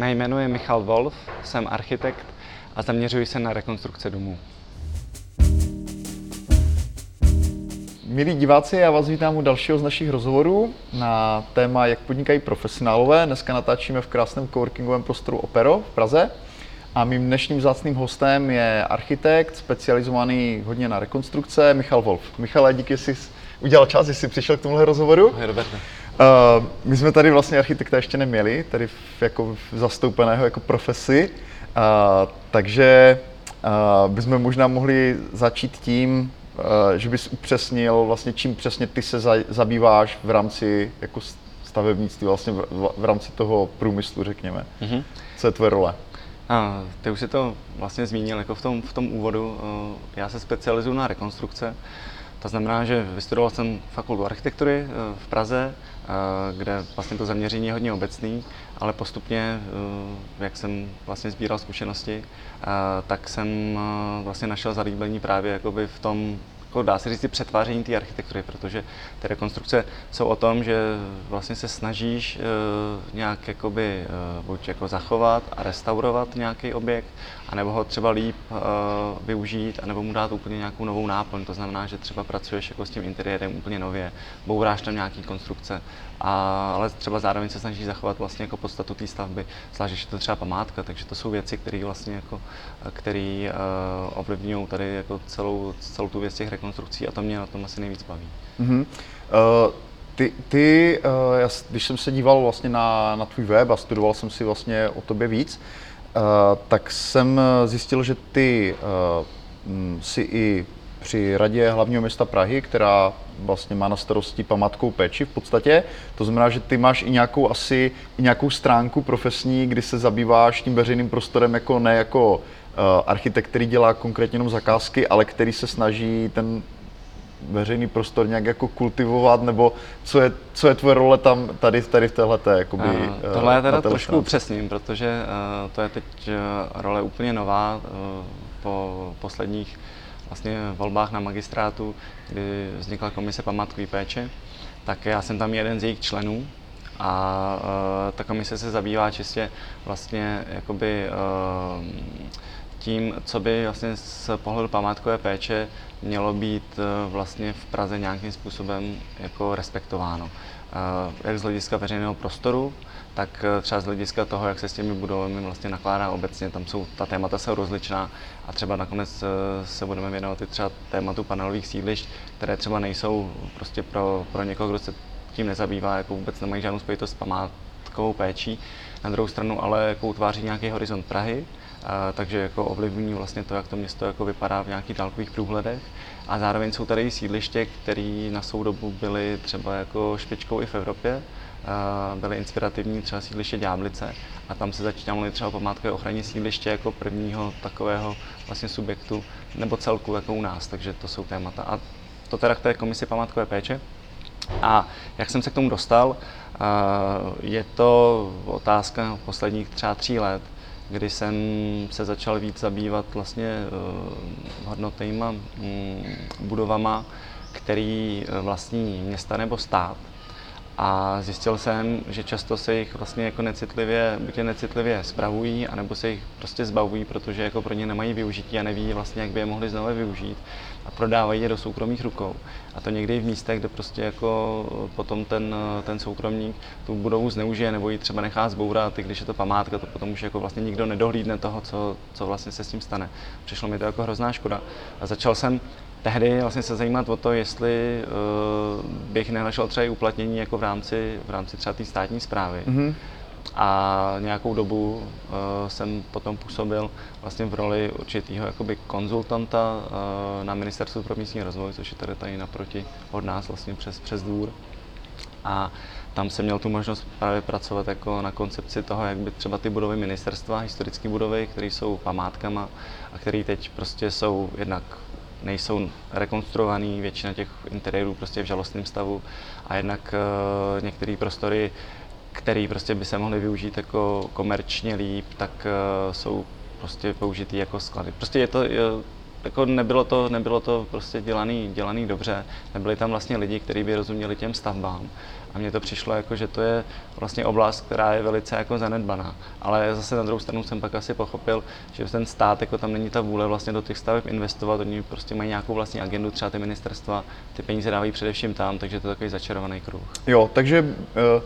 Mé jméno je Michal Wolf, jsem architekt a zaměřuji se na rekonstrukce domů. Milí diváci, já vás vítám u dalšího z našich rozhovorů na téma, jak podnikají profesionálové. Dneska natáčíme v krásném coworkingovém prostoru Opero v Praze. A mým dnešním vzácným hostem je architekt, specializovaný hodně na rekonstrukce, Michal Wolf. Michale, díky, že jsi udělal čas, že jsi přišel k tomuhle rozhovoru. Ahoj, Roberte. Uh, my jsme tady vlastně architekta ještě neměli, tady v, jako v zastoupeného jako profesi, uh, takže uh, bychom možná mohli začít tím, uh, že bys upřesnil vlastně, čím přesně ty se za, zabýváš v rámci jako stavebnictví, vlastně v, v rámci toho průmyslu, řekněme. Mm-hmm. Co je tvoje role? A, ty už si to vlastně zmínil jako v tom, v tom úvodu. Já se specializuju na rekonstrukce. To znamená, že vystudoval jsem fakultu architektury v Praze, kde vlastně to zaměření je hodně obecný, ale postupně, jak jsem vlastně sbíral zkušenosti, tak jsem vlastně našel zalíbení právě jakoby v tom jako dá se říct, přetváření té architektury, protože ty rekonstrukce jsou o tom, že vlastně se snažíš nějak jakoby, buď jako zachovat a restaurovat nějaký objekt, anebo ho třeba líp uh, využít, anebo mu dát úplně nějakou novou náplň. To znamená, že třeba pracuješ jako s tím interiérem úplně nově, bouráš tam nějaký konstrukce, a, ale třeba zároveň se snažíš zachovat vlastně jako podstatu té stavby, zvlášť, že to třeba památka, takže to jsou věci, které vlastně jako, který uh, ovlivňují tady jako celou, celou tu věc těch rekonstrukcí a to mě na tom asi nejvíc baví. Mm-hmm. Uh, ty, ty uh, já, když jsem se díval vlastně na, na tvůj web a studoval jsem si vlastně o tobě víc, uh, tak jsem zjistil, že ty uh, si i při radě hlavního města Prahy, která vlastně má na starosti památkou péči v podstatě. To znamená, že ty máš i nějakou asi i nějakou stránku profesní, kdy se zabýváš tím veřejným prostorem jako ne jako architekt, který dělá konkrétně jenom zakázky, ale který se snaží ten veřejný prostor nějak jako kultivovat, nebo co je, co je tvoje role tam tady, tady v téhleté, jakoby, uh, Tohle je teda trošku upřesním, protože uh, to je teď uh, role úplně nová uh, po posledních vlastně volbách na magistrátu, kdy vznikla komise památkové péče, tak já jsem tam jeden z jejich členů a uh, ta komise se zabývá čistě vlastně jakoby uh, tím, co by vlastně z pohledu památkové péče mělo být uh, vlastně v Praze nějakým způsobem jako respektováno. Uh, jak z hlediska veřejného prostoru, tak eh, třeba z hlediska toho, jak se s těmi budovami vlastně nakládá obecně, tam jsou, ta témata jsou rozličná a třeba nakonec eh, se budeme věnovat i třeba tématu panelových sídlišť, které třeba nejsou prostě pro, pro někoho, kdo se tím nezabývá, jako vůbec nemají žádnou spojitost s památkovou péčí. Na druhou stranu ale jako utváří nějaký horizont Prahy, takže jako ovlivní vlastně to, jak to město jako vypadá v nějakých dálkových průhledech. A zároveň jsou tady sídliště, které na svou dobu byly třeba jako špičkou i v Evropě, byly inspirativní třeba sídliště Ďáblice a tam se začíná mluvit třeba o památkové ochraně sídliště jako prvního takového vlastně subjektu nebo celku jako u nás, takže to jsou témata. A to teda k té komisi památkové péče. A jak jsem se k tomu dostal, je to otázka posledních třeba tří let, kdy jsem se začal víc zabývat vlastně e, hodnotnýma mm, budovama, který e, vlastní města nebo stát a zjistil jsem, že často se jich vlastně jako necitlivě, buď je necitlivě spravují, anebo se jich prostě zbavují, protože jako pro ně nemají využití a neví vlastně, jak by je mohli znovu využít a prodávají je do soukromých rukou. A to někdy v místech, kde prostě jako potom ten, ten soukromník tu budovu zneužije nebo ji třeba nechá zbourat, i když je to památka, to potom už jako vlastně nikdo nedohlídne toho, co, co vlastně se s tím stane. Přišlo mi to jako hrozná škoda. A začal jsem tehdy vlastně se zajímat o to, jestli uh, bych nenašel třeba i uplatnění jako v rámci, v rámci třeba té státní zprávy. Mm-hmm. A nějakou dobu uh, jsem potom působil vlastně v roli určitého jakoby konzultanta uh, na Ministerstvu pro místní rozvoj, což je tady tady naproti od nás vlastně přes, přes dvůr. A tam jsem měl tu možnost právě pracovat jako na koncepci toho, jak by třeba ty budovy ministerstva, historické budovy, které jsou památkama a které teď prostě jsou jednak nejsou rekonstruovaný, většina těch interiérů prostě je v žalostném stavu a jednak uh, některé prostory, které prostě by se mohly využít jako komerčně líp, tak uh, jsou prostě použitý jako sklady. Prostě je to, je, jako nebylo to, nebylo to prostě dělaný, dělaný dobře, nebyli tam vlastně lidi, kteří by rozuměli těm stavbám. A mně to přišlo jako, že to je vlastně oblast, která je velice jako zanedbaná. Ale zase na druhou stranu jsem pak asi pochopil, že ten stát, jako tam není ta vůle vlastně do těch staveb investovat, oni prostě mají nějakou vlastní agendu, třeba ty ministerstva, ty peníze dávají především tam, takže to je takový začarovaný kruh. Jo, takže uh,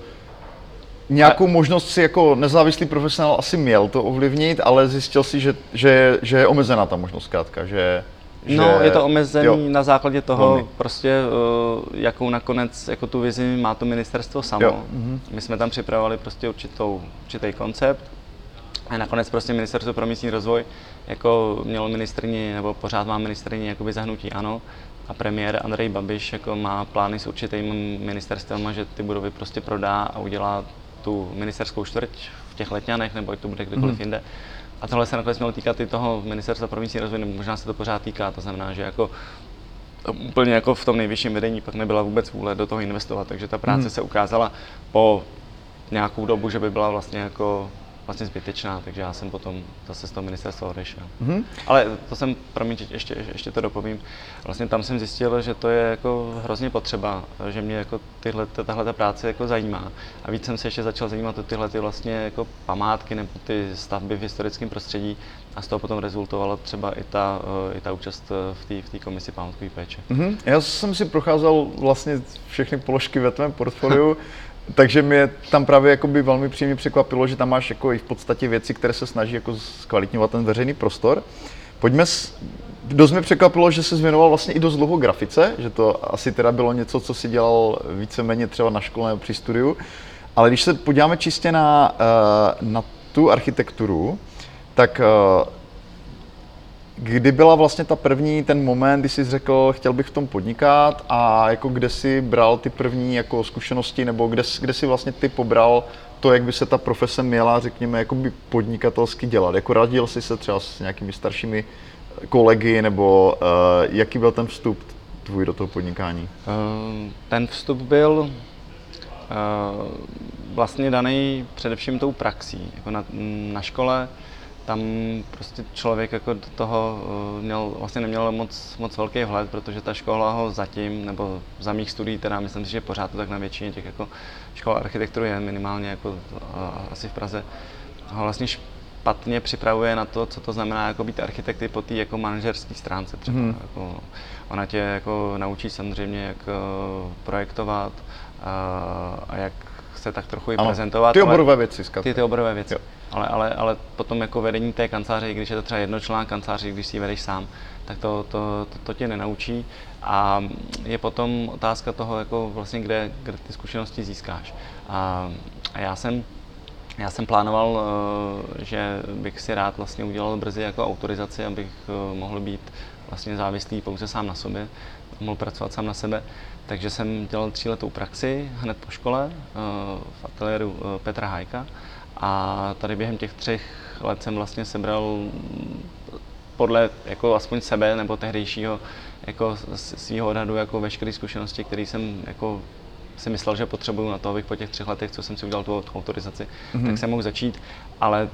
nějakou možnost si jako nezávislý profesionál asi měl to ovlivnit, ale zjistil si, že, že, že je omezená ta možnost zkrátka, že No, je to omezený jo. na základě toho, Velmi. prostě, uh, jakou nakonec jako tu vizi má to ministerstvo samo. Jo. Mm-hmm. My jsme tam připravovali prostě určitou, určitý koncept a nakonec prostě ministerstvo pro místní rozvoj jako mělo ministrní, nebo pořád má ministrní jakoby zahnutí ano, a premiér Andrej Babiš jako má plány s určitým ministerstvem, že ty budovy prostě prodá a udělá tu ministerskou čtvrť v těch letňanech, nebo ať to bude kdekoliv mm. jinde. A tohle se nakonec mělo týkat i toho ministerstva pro místní rozvoj, nebo možná se to pořád týká, to znamená, že jako úplně jako v tom nejvyšším vedení pak nebyla vůbec vůle do toho investovat, takže ta práce hmm. se ukázala po nějakou dobu, že by byla vlastně jako vlastně zbytečná, takže já jsem potom zase z toho ministerstva odešel. Mm-hmm. Ale to jsem, promiň, ještě, ještě to dopovím, vlastně tam jsem zjistil, že to je jako hrozně potřeba, že mě jako tyhle, tahle ta práce jako zajímá. A víc jsem se ještě začal zajímat o tyhle ty vlastně jako památky nebo ty stavby v historickém prostředí a z toho potom rezultovala třeba i ta, i ta účast v té v komisi památkové péče. Mm-hmm. Já jsem si procházel vlastně všechny položky ve tvém portfoliu. Takže mě tam právě jakoby velmi příjemně překvapilo, že tam máš jako i v podstatě věci, které se snaží jako zkvalitňovat ten veřejný prostor. Pojďme, s, dost mě překvapilo, že se zvěnoval vlastně i dost dlouho grafice, že to asi teda bylo něco, co si dělal víceméně třeba na škole nebo při studiu. Ale když se podíváme čistě na, eh, na tu architekturu, tak eh, Kdy byla vlastně ta první, ten moment, kdy jsi řekl, chtěl bych v tom podnikat a jako kde jsi bral ty první jako zkušenosti nebo kde, kde jsi vlastně ty pobral to, jak by se ta profese měla, řekněme, jako by podnikatelsky dělat? Jako radil jsi se třeba s nějakými staršími kolegy nebo uh, jaký byl ten vstup tvůj do toho podnikání? Uh, ten vstup byl uh, vlastně daný především tou praxí. Jako na, na škole tam prostě člověk jako do toho eh, měl, vlastně neměl moc, moc velký vhled, protože ta škola ho zatím, nebo za mých studií, teda myslím si, že pořád to tak na většině těch jako škol architektury je minimálně jako asi v Praze, ho vlastně špatně připravuje na to, co to znamená jako být architekty po té jako manažerské stránce třeba. Hmm. Jako, ona tě jako naučí samozřejmě, jak eh, projektovat a, a jak se tak trochu i ano, prezentovat. Ty oborové věci, Ty, ty oborové věci. Jo ale, ale, ale potom jako vedení té kanceláře, když je to třeba jednočlenná kanceláře, když si ji vedeš sám, tak to, to, to, to tě nenaučí a je potom otázka toho, jako vlastně kde, kde ty zkušenosti získáš. A, a já jsem já jsem plánoval, eh, že bych si rád vlastně udělal brzy jako autorizaci, abych eh, mohl být vlastně závislý pouze sám na sobě, mohl pracovat sám na sebe. Takže jsem dělal tříletou praxi hned po škole eh, v ateliéru Petra Hajka a tady během těch třech let jsem vlastně sebral podle jako aspoň sebe nebo tehdejšího jako svého odhadu jako veškeré zkušenosti, které jsem jako si myslel, že potřebuju na to, abych po těch třech letech, co jsem si udělal tu autorizaci, mm-hmm. tak jsem mohl začít, ale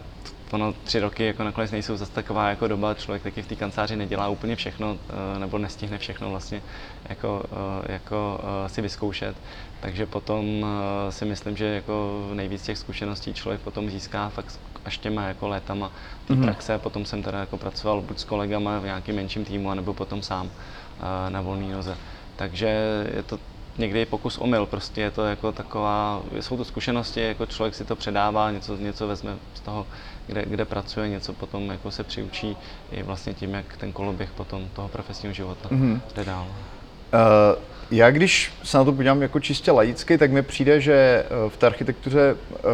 ono tři roky jako nakonec nejsou zase taková jako doba, člověk taky v té kanceláři nedělá úplně všechno, eh, nebo nestihne všechno vlastně jako, eh, jako eh, si vyzkoušet. Takže potom si myslím, že jako nejvíc těch zkušeností člověk potom získá fakt až těma jako létama té mm-hmm. praxe. Potom jsem teda jako pracoval buď s kolegama v nějakém menším týmu, anebo potom sám na volné noze. Takže je to někdy pokus omyl, prostě je to jako taková, jsou to zkušenosti, jako člověk si to předává, něco, něco vezme z toho, kde, kde pracuje, něco potom jako se přiučí i vlastně tím, jak ten koloběh potom toho profesního života mm-hmm. jde dál. Uh, já když se na to podívám jako čistě laicky, tak mi přijde, že eh, v té architektuře uh,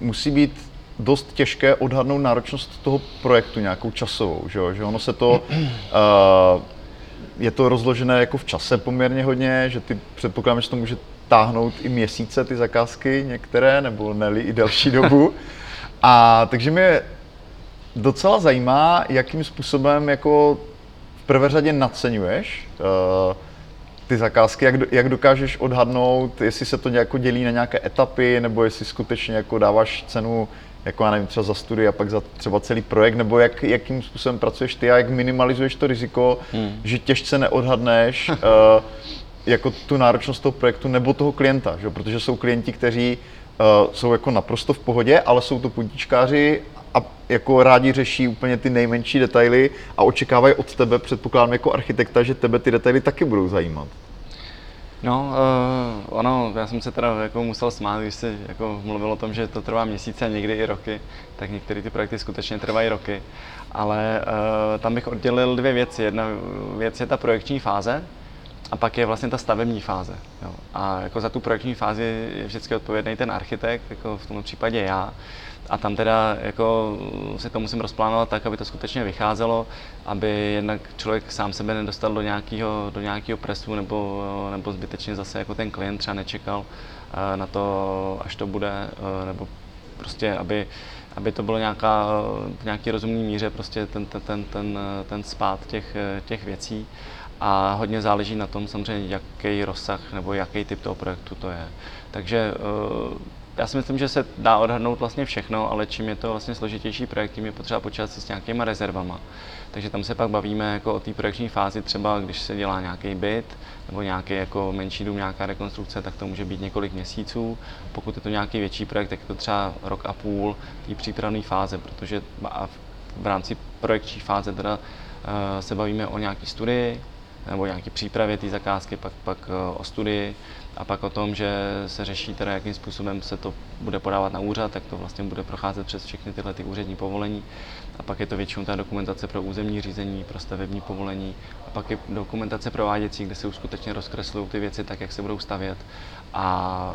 musí být dost těžké odhadnout náročnost toho projektu nějakou časovou, že, že ono se to uh, je to rozložené jako v čase poměrně hodně, že ty předpokládám, že to může táhnout i měsíce ty zakázky některé, nebo ne i delší dobu. A takže mě docela zajímá, jakým způsobem jako v prvé řadě naceňuješ uh, ty zakázky, jak, jak dokážeš odhadnout, jestli se to nějak dělí na nějaké etapy, nebo jestli skutečně jako dáváš cenu jako já nevím, třeba za studii a pak za třeba celý projekt, nebo jak, jakým způsobem pracuješ ty a jak minimalizuješ to riziko, hmm. že těžce neodhadneš uh, jako tu náročnost toho projektu nebo toho klienta, že? protože jsou klienti, kteří jsou jako naprosto v pohodě, ale jsou to puntíčkáři a jako rádi řeší úplně ty nejmenší detaily a očekávají od tebe, předpokládám jako architekta, že tebe ty detaily taky budou zajímat. No, uh, ono, já jsem se teda jako musel smát, když jsi jako mluvil o tom, že to trvá měsíce a někdy i roky, tak některé ty projekty skutečně trvají roky, ale uh, tam bych oddělil dvě věci. Jedna věc je ta projekční fáze, a pak je vlastně ta stavební fáze. Jo. A jako za tu projekční fázi je vždycky odpovědný ten architekt, jako v tomto případě já. A tam teda jako si to musím rozplánovat tak, aby to skutečně vycházelo, aby jednak člověk sám sebe nedostal do nějakého, do nějakého presu nebo, nebo zbytečně zase jako ten klient třeba nečekal eh, na to, až to bude, eh, nebo prostě, aby, aby to bylo nějaká, v nějaký rozumný míře prostě ten, ten, ten, ten, ten spát těch, těch věcí a hodně záleží na tom samozřejmě, jaký rozsah nebo jaký typ toho projektu to je. Takže eh, já si myslím, že se dá odhadnout vlastně všechno, ale čím je to vlastně složitější projekt, tím je potřeba počítat se s nějakýma rezervama. Takže tam se pak bavíme jako o té projekční fázi, třeba když se dělá nějaký byt nebo nějaký jako menší dům, nějaká rekonstrukce, tak to může být několik měsíců. Pokud je to nějaký větší projekt, tak je to třeba rok a půl té přípravné fáze, protože v rámci projekční fáze teda eh, se bavíme o nějaké studii, nebo nějaké přípravě té zakázky, pak, pak eh, o studii a pak o tom, že se řeší teda, jakým způsobem se to bude podávat na úřad, tak to vlastně bude procházet přes všechny tyhle ty úřední povolení. A pak je to většinou ta dokumentace pro územní řízení, pro stavební povolení. A pak je dokumentace prováděcí, kde se už skutečně rozkreslují ty věci tak, jak se budou stavět. A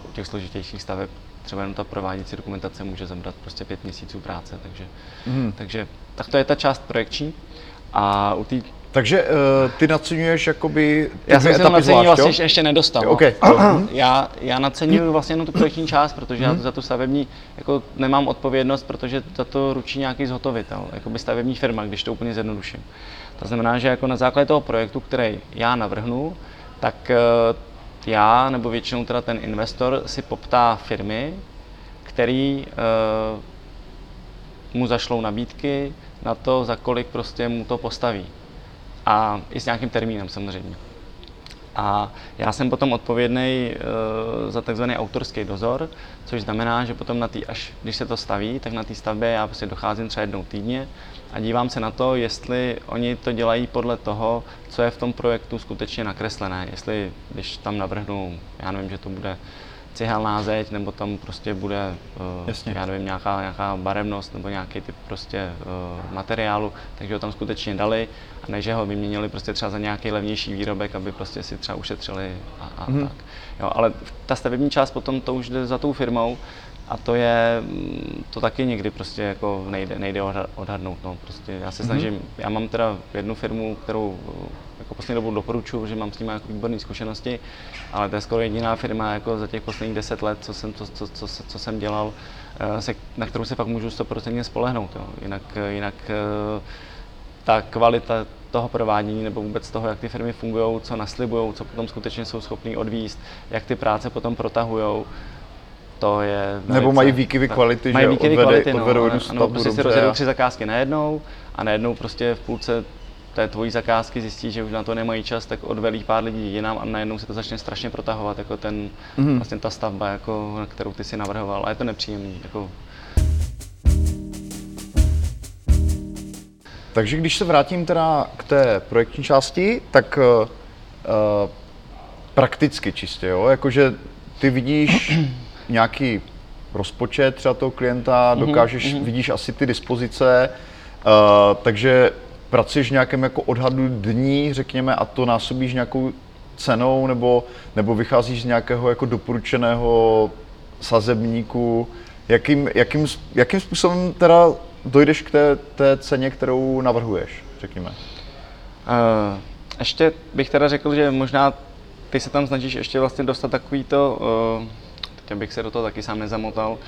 uh, u těch složitějších staveb třeba jenom ta prováděcí dokumentace může zabrat prostě pět měsíců práce. Takže, mm. takže tak to je ta část projekční. A u té takže uh, ty naceňuješ jakoby ty Já jsem si to nacení vlastně jo? ještě nedostal. No. Okay. já, já naceňuju vlastně jenom tu projekční část, protože já to za tu stavební jako nemám odpovědnost, protože za to ručí nějaký zhotovitel, jakoby stavební firma, když to úplně zjednoduším. To znamená, že jako na základě toho projektu, který já navrhnu, tak uh, já nebo většinou teda ten investor si poptá firmy, který uh, mu zašlou nabídky na to, za kolik prostě mu to postaví a i s nějakým termínem samozřejmě. A já jsem potom odpovědný uh, za takzvaný autorský dozor, což znamená, že potom na tý, až když se to staví, tak na té stavbě já prostě docházím třeba jednou týdně a dívám se na to, jestli oni to dělají podle toho, co je v tom projektu skutečně nakreslené. Jestli, když tam navrhnu, já nevím, že to bude cihelná zeď, nebo tam prostě bude, uh, Jasně. já nevím, nějaká, nějaká barevnost nebo nějaký typ prostě uh, materiálu, takže ho tam skutečně dali a ne, že ho vyměnili prostě třeba za nějaký levnější výrobek, aby prostě si třeba ušetřili a, a mm. tak. Jo, ale ta stavební část potom to už jde za tou firmou a to je, mm, to taky někdy prostě jako nejde, nejde odhadnout, no, prostě já se mhm. snažím, mm. já mám teda jednu firmu, kterou jako poslední dobou doporučuji, že mám s nimi jako výborné zkušenosti, ale to je skoro jediná firma jako za těch posledních deset let, co jsem, co, co, co, co jsem dělal, eh, se, na kterou se fakt můžu 100% spolehnout. Jo. Jinak, jinak eh, ta kvalita toho provádění nebo vůbec toho, jak ty firmy fungují, co naslibují, co potom skutečně jsou schopní odvíst, jak ty práce potom protahují, to je velice, Nebo mají výkyvy kvality, mají že výkyvy odvede, kvality, no, odvedou jednu stavbu prostě si rozjedou tři zakázky najednou a najednou prostě v půlce té tvojí zakázky zjistí, že už na to nemají čas, tak odvelí pár lidí jinam a najednou se to začne strašně protahovat, jako ten, mm-hmm. vlastně ta stavba, jako, kterou ty si navrhoval. A je to nepříjemný. Jako. Takže když se vrátím teda k té projektní části, tak uh, prakticky čistě, jo? jakože ty vidíš nějaký rozpočet třeba toho klienta, mhm, dokážeš, mm-hmm. vidíš asi ty dispozice, uh, takže pracuješ v nějakém jako odhadu dní, řekněme, a to násobíš nějakou cenou, nebo, nebo vycházíš z nějakého jako doporučeného sazebníku, jakým, jakým, jakým způsobem teda dojdeš k té, té ceně, kterou navrhuješ, řekněme? Uh, ještě bych teda řekl, že možná ty se tam snažíš ještě vlastně dostat takový to, uh, teď bych se do toho taky sám nezamotal,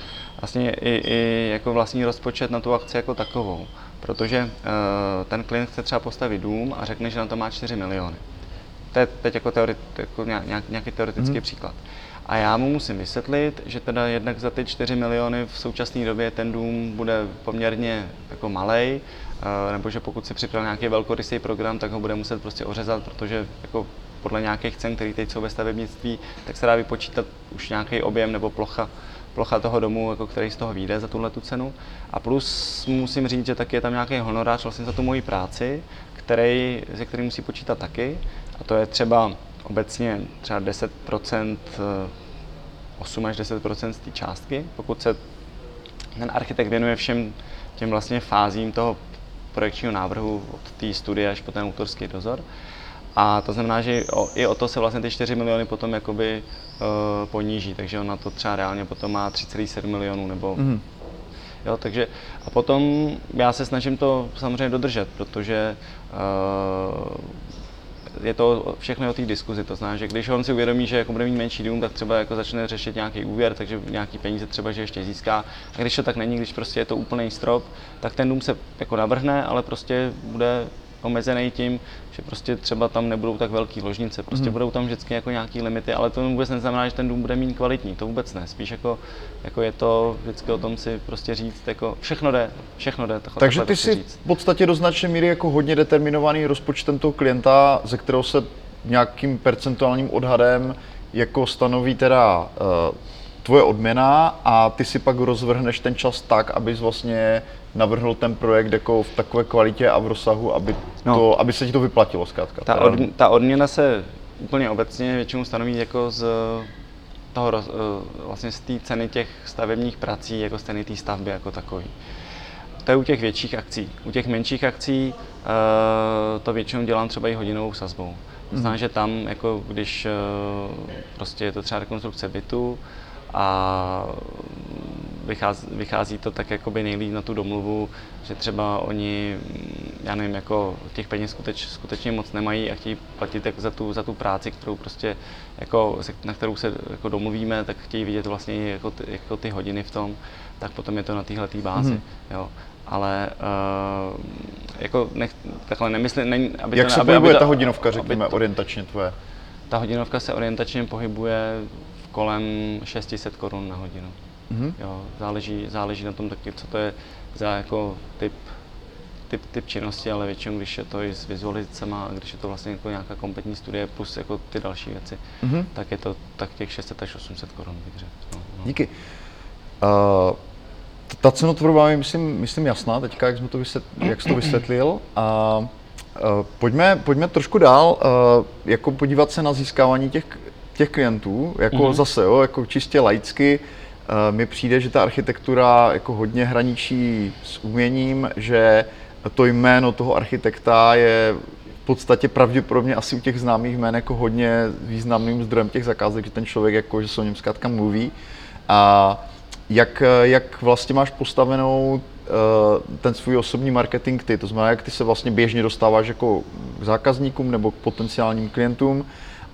vlastně i, i jako vlastní rozpočet na tu akci jako takovou protože uh, ten klient chce třeba postavit dům a řekne, že na to má 4 miliony. To je teď jako, teoret, jako nějak, nějaký teoretický mm. příklad. A já mu musím vysvětlit, že teda jednak za ty 4 miliony v současné době ten dům bude poměrně jako malej, eh, nebo že pokud si připravil nějaký velkorysý program, tak ho bude muset prostě ořezat, protože jako podle nějakých cen, které teď jsou ve stavebnictví, tak se dá vypočítat už nějaký objem nebo plocha, plocha toho domu, jako který z toho vyjde za tuhle tu cenu. A plus musím říct, že taky je tam nějaký honorář vlastně za tu moji práci, který, ze který musí počítat taky. A to je třeba obecně třeba 10% 8 až 10% z té částky, pokud se ten architekt věnuje všem těm vlastně fázím toho projekčního návrhu od té studie až po ten autorský dozor. A to znamená, že o, i o to se vlastně ty 4 miliony potom jakoby uh, poníží, takže on na to třeba reálně potom má 3,7 milionů nebo mm. Jo, takže a potom já se snažím to samozřejmě dodržet, protože uh, je to všechno o té diskuzi. To znamená, že když on si uvědomí, že jako bude mít menší dům, tak třeba jako začne řešit nějaký úvěr, takže nějaký peníze třeba že ještě získá. A když to tak není, když prostě je to úplný strop, tak ten dům se jako navrhne, ale prostě bude omezený tím, že prostě třeba tam nebudou tak velký ložnice, prostě hmm. budou tam vždycky jako nějaký limity, ale to vůbec neznamená, že ten dům bude mít kvalitní, to vůbec ne, spíš jako, jako je to vždycky o tom si prostě říct, jako všechno jde, všechno jde. Takhle, Takže ty si říct. v podstatě do značné míry jako hodně determinovaný rozpočtem toho klienta, ze kterého se nějakým percentuálním odhadem jako stanoví teda uh, tvoje odměna a ty si pak rozvrhneš ten čas tak, abys vlastně navrhl ten projekt jako v takové kvalitě a v rozsahu, aby, no. to, aby se ti to vyplatilo zkrátka. Ta, od, ta odměna se úplně obecně většinou stanoví jako z toho, eh, vlastně z té ceny těch stavebních prací, jako z ceny té stavby jako takový. To je u těch větších akcí. U těch menších akcí uh, to většinou dělám třeba i hodinovou sazbou. To znamená, mm. že tam, jako když uh, prostě je to třeba rekonstrukce bytu a vychází, vychází to tak jakoby nejlíp na tu domluvu, že třeba oni, já nevím, jako těch peněz skuteč, skutečně moc nemají a chtějí platit jako za, tu, za tu práci, kterou prostě, jako, na kterou se jako domluvíme, tak chtějí vidět vlastně jako ty, jako ty hodiny v tom, tak potom je to na téhle bázi. Mm-hmm. Jo. Ale uh, jako nech, takhle nemyslím, ne, aby Jak to, se aby, pohybuje aby to, ta hodinovka, řekněme, to, orientačně tvoje? Ta hodinovka se orientačně pohybuje kolem 600 korun na hodinu. Mm-hmm. Jo, záleží, záleží na tom taky, co to je za jako typ, typ, typ činnosti, ale většinou, když je to i s vizualizacemi a když je to vlastně jako nějaká kompletní studie plus jako ty další věci, mm-hmm. tak je to tak těch 600 až 800 korun bych řekl. No, no. Díky. Uh, ta cenotvorba je, myslím, myslím jasná teďka, jak, jsme to vysvět, jak jsi to vysvětlil. A uh, pojďme, pojďme trošku dál, uh, jako podívat se na získávání těch, těch klientů, jako mm-hmm. zase, jo, jako čistě laicky, Eh, mi přijde, že ta architektura jako hodně hraničí s uměním, že to jméno toho architekta je v podstatě pravděpodobně asi u těch známých jmén jako hodně významným zdrojem těch zakázek, že ten člověk jako, že se o něm zkrátka mluví. A jak, jak vlastně máš postavenou eh, ten svůj osobní marketing ty, to znamená, jak ty se vlastně běžně dostáváš jako k zákazníkům nebo k potenciálním klientům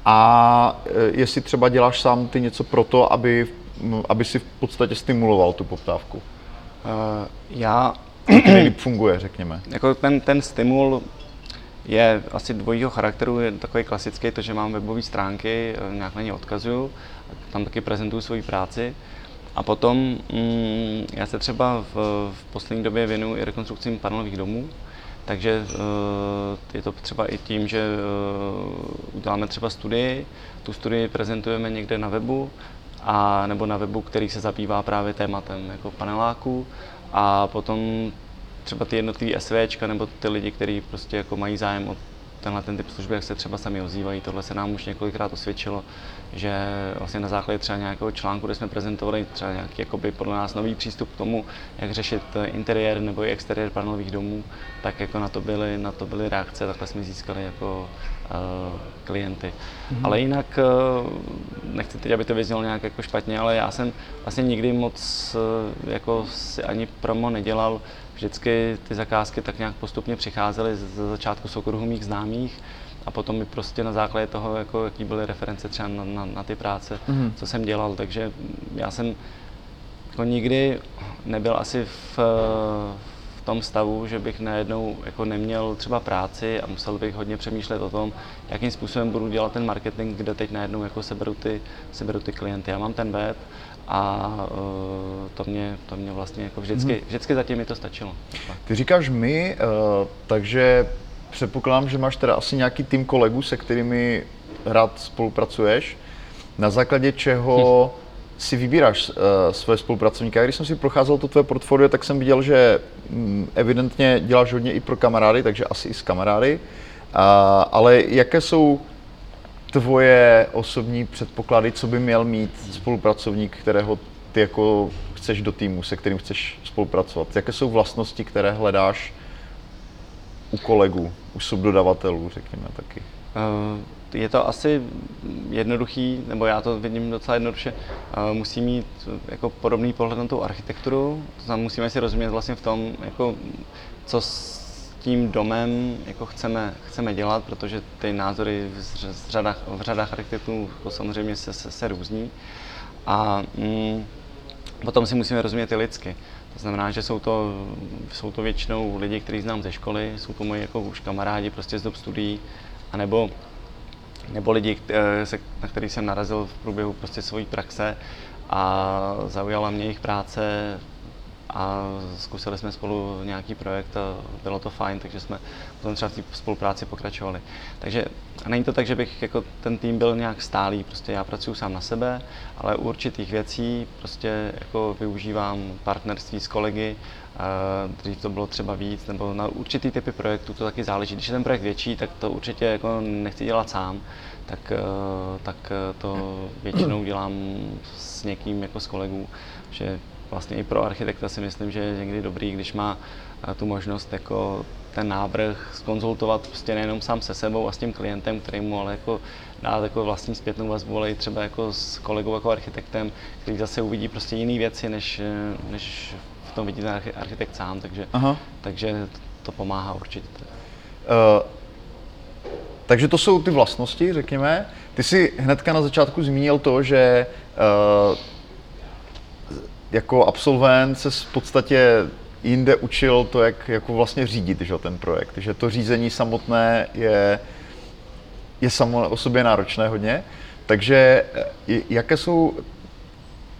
a eh, jestli třeba děláš sám ty něco pro to, aby aby si v podstatě stimuloval tu poptávku? Uh, já... Nejlíp funguje, řekněme. Jako ten, ten stimul je asi dvojího charakteru, je takový klasický, to, že mám webové stránky, eh, nějak na ně odkazuju, tam taky prezentuju svoji práci. A potom mm, já se třeba v, v poslední době věnuju i rekonstrukcím panelových domů, takže uh, je to třeba i tím, že uh, uděláme třeba studii, tu studii prezentujeme někde na webu a nebo na webu, který se zabývá právě tématem jako paneláků. A potom třeba ty jednotlivé SVčka nebo ty lidi, kteří prostě jako mají zájem o tenhle ten typ služby, jak se třeba sami ozývají. Tohle se nám už několikrát osvědčilo, že vlastně na základě třeba nějakého článku, kde jsme prezentovali třeba nějaký jakoby podle nás nový přístup k tomu, jak řešit interiér nebo i exteriér panelových domů, tak jako na to byly, na to byly reakce, takhle jsme získali jako uh, klienty. Mm-hmm. Ale jinak uh, nechci teď, aby to vyznělo nějak jako špatně, ale já jsem vlastně nikdy moc uh, jako si ani promo nedělal vždycky ty zakázky tak nějak postupně přicházely ze začátku z okruhu mých známých a potom mi prostě na základě toho, jako, jaký byly reference třeba na, na, na ty práce, mm-hmm. co jsem dělal. Takže já jsem jako nikdy nebyl asi v, v tom stavu, že bych najednou jako neměl třeba práci a musel bych hodně přemýšlet o tom, jakým způsobem budu dělat ten marketing, kde teď najednou jako seberu ty, seberu ty klienty. Já mám ten web a uh, to, mě, to mě vlastně jako vždycky, mm-hmm. vždycky zatím mi to stačilo. Ty říkáš my, uh, takže předpokládám, že máš teda asi nějaký tým kolegů, se kterými rád spolupracuješ, na základě čeho hm si vybíráš uh, své spolupracovníky. A když jsem si procházel to tvé portfolio, tak jsem viděl, že um, evidentně děláš hodně i pro kamarády, takže asi i s kamarády. Uh, ale jaké jsou tvoje osobní předpoklady, co by měl mít spolupracovník, kterého ty jako chceš do týmu, se kterým chceš spolupracovat? Jaké jsou vlastnosti, které hledáš u kolegů, u subdodavatelů, řekněme taky? Uh je to asi jednoduchý, nebo já to vidím docela jednoduše, musí mít jako podobný pohled na tu architekturu, to znamená, musíme si rozumět vlastně v tom, jako, co tím domem jako chceme, chceme dělat, protože ty názory v řadách, v řadách architektů jako samozřejmě se, se, se různí. A mm, potom si musíme rozumět i lidsky. To znamená, že jsou to, jsou to většinou lidi, kteří znám ze školy, jsou to moji jako už kamarádi prostě z dob studií, anebo nebo lidi, na který jsem narazil v průběhu prostě svojí praxe a zaujala mě jejich práce a zkusili jsme spolu nějaký projekt a bylo to fajn, takže jsme potom třeba v té spolupráci pokračovali. Takže není to tak, že bych jako ten tým byl nějak stálý, prostě já pracuji sám na sebe, ale u určitých věcí prostě jako využívám partnerství s kolegy, dřív to bylo třeba víc, nebo na určitý typy projektů to taky záleží. Když je ten projekt větší, tak to určitě jako nechci dělat sám, tak, eh, tak eh, to většinou dělám s někým jako s kolegů, že vlastně i pro architekta si myslím, že je někdy dobrý, když má eh, tu možnost jako ten návrh skonzultovat prostě nejenom sám se sebou a s tím klientem, který mu ale jako dát jako vlastní zpětnou vazbu, ale i třeba jako s kolegou jako architektem, který zase uvidí prostě jiné věci, než, než v tom vidí ten architekt sám, takže, Aha. takže to pomáhá určitě. Uh, takže to jsou ty vlastnosti, řekněme. Ty jsi hnedka na začátku zmínil to, že uh, jako absolvent se v podstatě jinde učil to, jak jako vlastně řídit že, ten projekt. Že to řízení samotné je, je samo o sobě náročné hodně. Takže eh, jaké jsou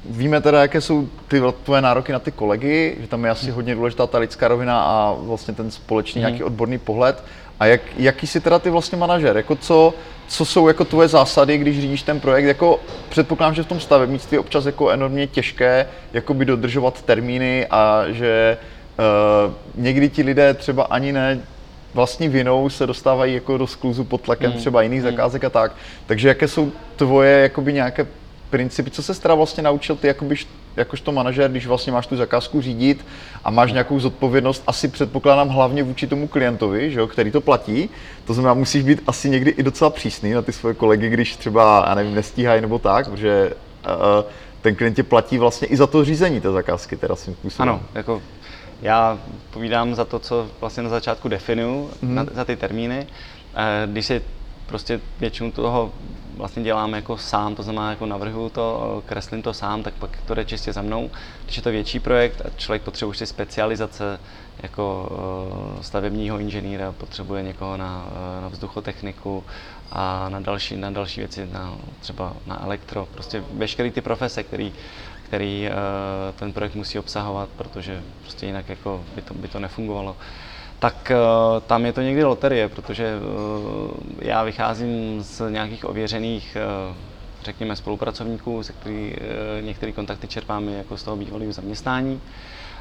Víme teda, jaké jsou ty tvoje nároky na ty kolegy, že tam je asi hodně důležitá ta lidská rovina a vlastně ten společný mm. nějaký odborný pohled. A jak, jaký jsi teda ty vlastně manažer? Jako co, co jsou jako tvoje zásady, když řídíš ten projekt? Jako předpokládám, že v tom stavebnictví je občas jako enormně těžké jakoby dodržovat termíny a že uh, někdy ti lidé třeba ani ne vlastní vinou se dostávají jako do skluzu pod tlakem mm. třeba jiných mm. zakázek a tak. Takže jaké jsou tvoje jakoby nějaké principy, co se teda vlastně naučil ty jakoby, jakožto manažer, když vlastně máš tu zakázku řídit a máš nějakou zodpovědnost, asi předpokládám hlavně vůči tomu klientovi, že jo, který to platí. To znamená, musíš být asi někdy i docela přísný na ty svoje kolegy, když třeba, já nevím, nestíhají nebo tak, protože uh, ten klient tě platí vlastně i za to řízení té zakázky, teda svým způsobem. Ano, jako já povídám za to, co vlastně na začátku definuju, mm-hmm. na, za ty termíny. Eh, když si prostě většinu toho vlastně dělám jako sám, to znamená jako navrhuju to, kreslím to sám, tak pak to jde čistě za mnou. Když je to větší projekt a člověk potřebuje si specializace jako eh, stavebního inženýra, potřebuje někoho na, eh, na vzduchotechniku a na další, na další věci, na, třeba na elektro, prostě veškeré ty profese, který, který eh, ten projekt musí obsahovat, protože prostě jinak jako by to, by to nefungovalo tak uh, tam je to někdy loterie, protože uh, já vycházím z nějakých ověřených, uh, řekněme, spolupracovníků, se který některé kontakty čerpám jako z toho bývalého zaměstnání,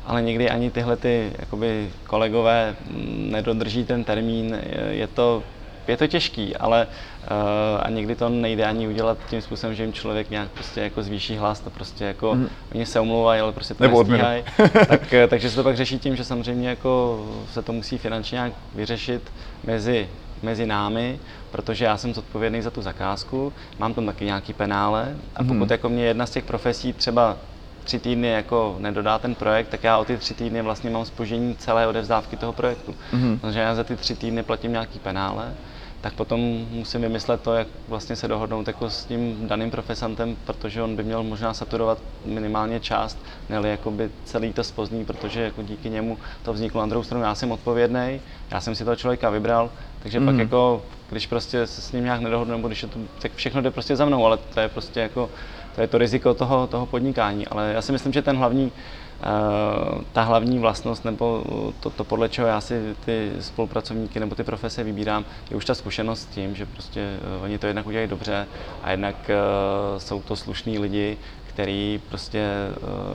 ale někdy ani tyhle ty jakoby, kolegové mm, nedodrží ten termín. Je to je to těžký, ale uh, a někdy to nejde ani udělat tím způsobem, že jim člověk nějak prostě jako zvýší hlas, to prostě jako, mm. oni se omlouvají, ale prostě to Nebo nestíhají. tak, eh, takže se to pak řeší tím, že samozřejmě jako se to musí finančně nějak vyřešit mezi, mezi námi, protože já jsem zodpovědný za tu zakázku, mám tam taky nějaký penále a pokud mm. jako mě jedna z těch profesí třeba tři týdny jako nedodá ten projekt, tak já o ty tři týdny vlastně mám spožení celé odevzdávky toho projektu. Mm-hmm. Takže já za ty tři týdny platím nějaký penále tak potom musím vymyslet to, jak vlastně se dohodnout jako s tím daným profesantem, protože on by měl možná saturovat minimálně část, ne jakoby celý to spozní, protože jako díky němu to vzniklo. Na druhou stranu já jsem odpovědný, já jsem si toho člověka vybral, takže mm. pak jako, když prostě se s ním nějak nedohodnu, nebo když je to, tak všechno jde prostě za mnou, ale to je prostě jako, to je to riziko toho, toho podnikání. Ale já si myslím, že ten hlavní, ta hlavní vlastnost, nebo to, to, podle čeho já si ty spolupracovníky nebo ty profese vybírám, je už ta zkušenost s tím, že prostě uh, oni to jednak udělají dobře a jednak jsou to slušní lidi, který prostě,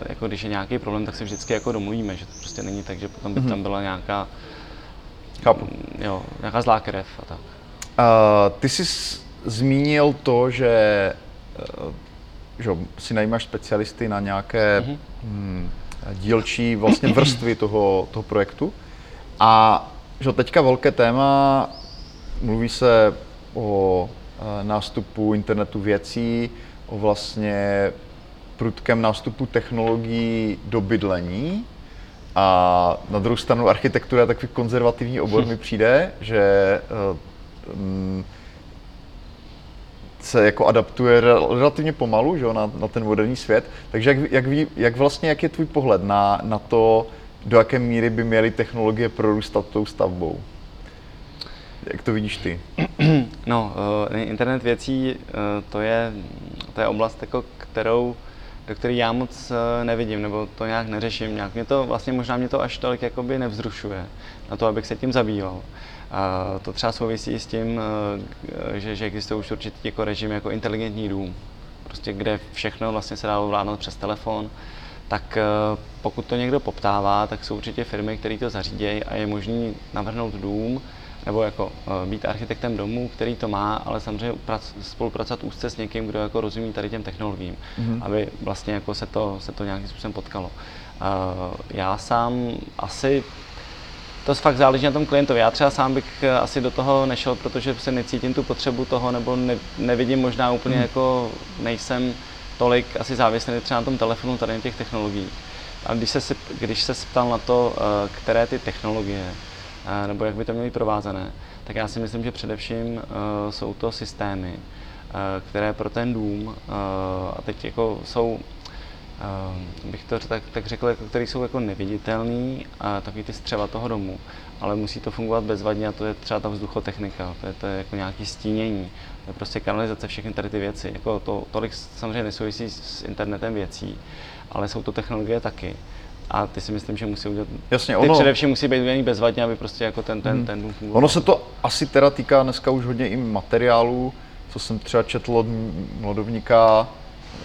jako když je nějaký problém, tak se vždycky jako domluvíme, že to prostě není tak, že potom by tam mhm. byla nějaká Chápu. Jo, nějaká zlá krev a tak. Uh, ty jsi zmínil to, že, uh, že si najímáš specialisty na nějaké hm, dílčí vlastně vrstvy toho, toho projektu. A že teďka velké téma, mluví se o uh, nástupu internetu věcí, o vlastně prudkém nástupu technologií do bydlení a na druhou stranu architektura je takový konzervativní obor mi přijde, že um, se jako adaptuje relativně pomalu že, na, na ten moderní svět. Takže jak, jak, ví, jak vlastně, jak je tvůj pohled na, na to, do jaké míry by měly technologie prorůstat tou stavbou? Jak to vidíš ty? No, uh, internet věcí, uh, to, je, to je oblast, jako, kterou do který já moc eh, nevidím, nebo to nějak neřeším. Nějak mě to, vlastně možná mě to až tolik jakoby nevzrušuje na to, abych se tím zabýval. A to třeba souvisí s tím, eh, že, že existuje už určitý jako režim jako inteligentní dům, prostě kde všechno vlastně se dá ovládnout přes telefon, tak eh, pokud to někdo poptává, tak jsou určitě firmy, které to zařídějí a je možný navrhnout dům, nebo jako uh, být architektem domu, který to má, ale samozřejmě prac, spolupracovat úzce s někým, kdo jako rozumí tady těm technologiím, mm-hmm. aby vlastně jako se to, se to nějakým způsobem potkalo. Já sám asi to fakt záleží na tom klientovi. Já třeba sám bych eh, asi do toho nešel, protože se necítím tu potřebu toho, nebo ne, nevidím možná úplně mm. jako nejsem tolik asi závislý třeba na tom telefonu, tady na těch technologií. A když se, když se ptal na to, které ty technologie nebo jak by to měly provázané, tak já si myslím, že především jsou to systémy, které pro ten dům, a teď jako jsou, bych to tak, tak řekl, jako, které jsou jako neviditelný, a takový ty střeva toho domu, ale musí to fungovat bezvadně a to je třeba ta vzduchotechnika, to je, to je jako nějaké stínění, to je prostě kanalizace, všechny tady ty věci. Jako to, tolik samozřejmě nesouvisí s internetem věcí, ale jsou to technologie taky. A ty si myslím, že musí udělat. Jasně, ono, ty především musí být udělaný bezvadně, aby prostě jako ten, ten, hmm. ten dům fungoval. Ono se to asi teda týká dneska už hodně i materiálů, co jsem třeba četl od mladovníka,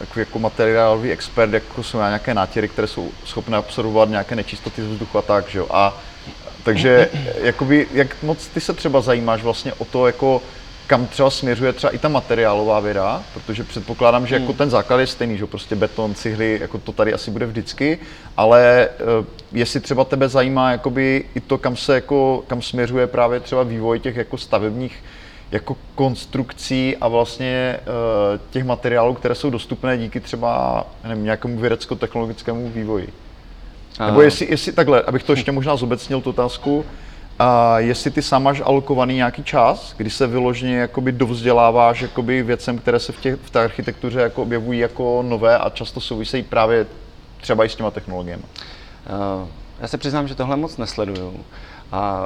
jako, jako materiálový expert, jako jsou nějaké nátěry, které jsou schopné absorbovat nějaké nečistoty z vzduchu a tak, že jo. A takže jakoby, jak moc ty se třeba zajímáš vlastně o to, jako kam třeba směřuje třeba i ta materiálová věda, protože předpokládám, že jako hmm. ten základ je stejný, že prostě beton, cihly, jako to tady asi bude vždycky, ale uh, jestli třeba tebe zajímá jakoby i to, kam se jako, kam směřuje právě třeba vývoj těch jako stavebních jako konstrukcí a vlastně uh, těch materiálů, které jsou dostupné díky třeba nevím, nějakému vědecko-technologickému vývoji. Nebo jestli, jestli takhle, abych to ještě možná zobecnil tu otázku, a jestli ty sám máš alokovaný nějaký čas, kdy se vyloženě jakoby dovzděláváš jakoby věcem, které se v, těch, v té architektuře jako objevují jako nové a často souvisejí právě třeba i s těma technologiemi? Uh, já se přiznám, že tohle moc nesleduju. A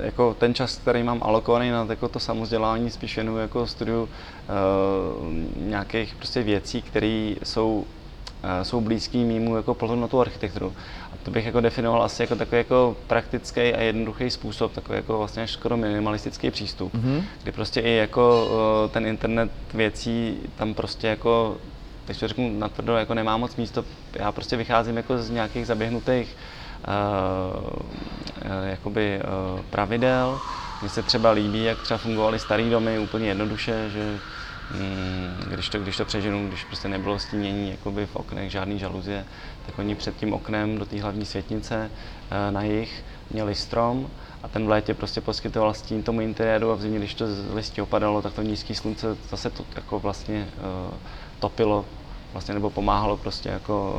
jako ten čas, který mám alokovaný na jako to samozdělání, spíš věnuju jako studiu uh, nějakých prostě věcí, které jsou jsou blízký mýmu jako pohledu na tu architekturu. A to bych jako definoval asi jako takový jako praktický a jednoduchý způsob, takový jako vlastně až skoro minimalistický přístup, mm-hmm. kdy prostě i jako ten internet věcí tam prostě jako teď to řeknu natvrdo, jako nemá moc místo. Já prostě vycházím jako z nějakých zaběhnutých uh, jakoby uh, pravidel. Mně se třeba líbí, jak třeba fungovaly staré domy úplně jednoduše, že Mm, když to, když to přeženu, když prostě nebylo stínění jakoby v oknech, žádný žaluzie, tak oni před tím oknem do té hlavní světnice eh, na jich měli strom a ten v létě prostě poskytoval stín tomu interiéru a v zimě, když to z listí opadalo, tak to nízké slunce zase to jako vlastně topilo vlastně nebo pomáhalo prostě jako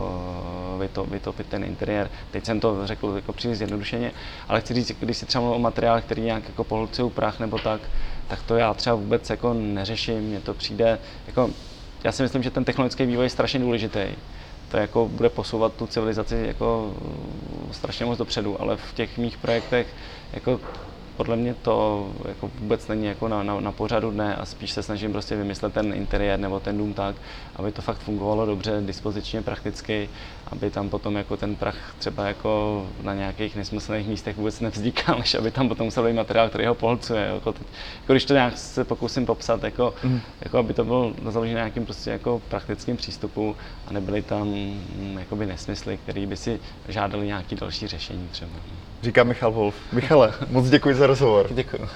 uh, vytop, vytopit ten interiér. Teď jsem to řekl jako příliš zjednodušeně, ale chci říct, když si třeba o materiálech, který nějak jako pohlcují prach nebo tak, tak to já třeba vůbec jako neřeším. Mně to přijde, jako, já si myslím, že ten technologický vývoj je strašně důležitý. To jako bude posouvat tu civilizaci jako strašně moc dopředu, ale v těch mých projektech jako podle mě to jako vůbec není jako na, na, na pořadu dne a spíš se snažím prostě vymyslet ten interiér nebo ten dům tak, aby to fakt fungovalo dobře, dispozičně, prakticky, aby tam potom jako ten prach třeba jako na nějakých nesmyslných místech vůbec nevznikal, než aby tam potom musel být materiál, který ho polcuje. Jako, teď, jako když to nějak se pokusím popsat, jako, mm. jako aby to bylo založené na nějakým prostě jako praktickým přístupu a nebyly tam mm, jakoby nesmysly, které by si žádali nějaký další řešení třeba. Říká Michal Wolf. Michale, moc děkuji za rozhovor. Děkuji.